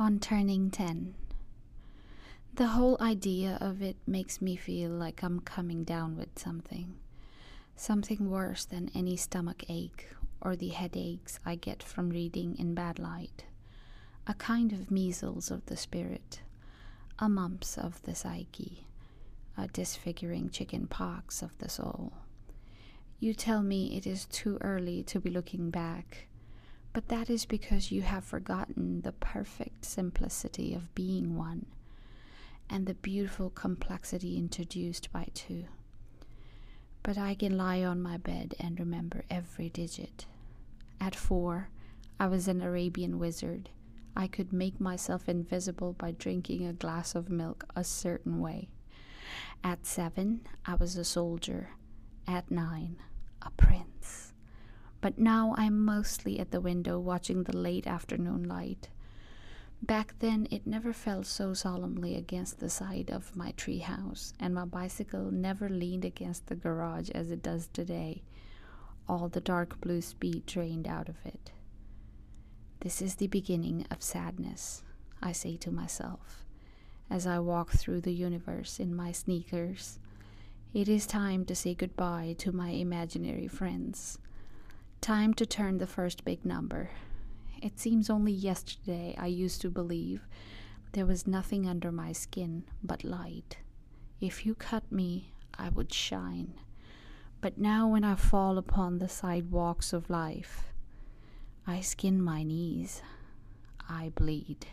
on turning 10. The whole idea of it makes me feel like I'm coming down with something. Something worse than any stomach ache or the headaches I get from reading in bad light. A kind of measles of the spirit, a mumps of the psyche, a disfiguring chicken pox of the soul. You tell me it is too early to be looking back but that is because you have forgotten the perfect simplicity of being one and the beautiful complexity introduced by two. But I can lie on my bed and remember every digit. At four, I was an Arabian wizard. I could make myself invisible by drinking a glass of milk a certain way. At seven, I was a soldier. At nine, a prince but now I'm mostly at the window watching the late afternoon light. Back then, it never fell so solemnly against the side of my tree house, and my bicycle never leaned against the garage as it does today, all the dark blue speed drained out of it. This is the beginning of sadness, I say to myself, as I walk through the universe in my sneakers. It is time to say goodbye to my imaginary friends Time to turn the first big number. It seems only yesterday I used to believe there was nothing under my skin but light. If you cut me, I would shine. But now, when I fall upon the sidewalks of life, I skin my knees, I bleed.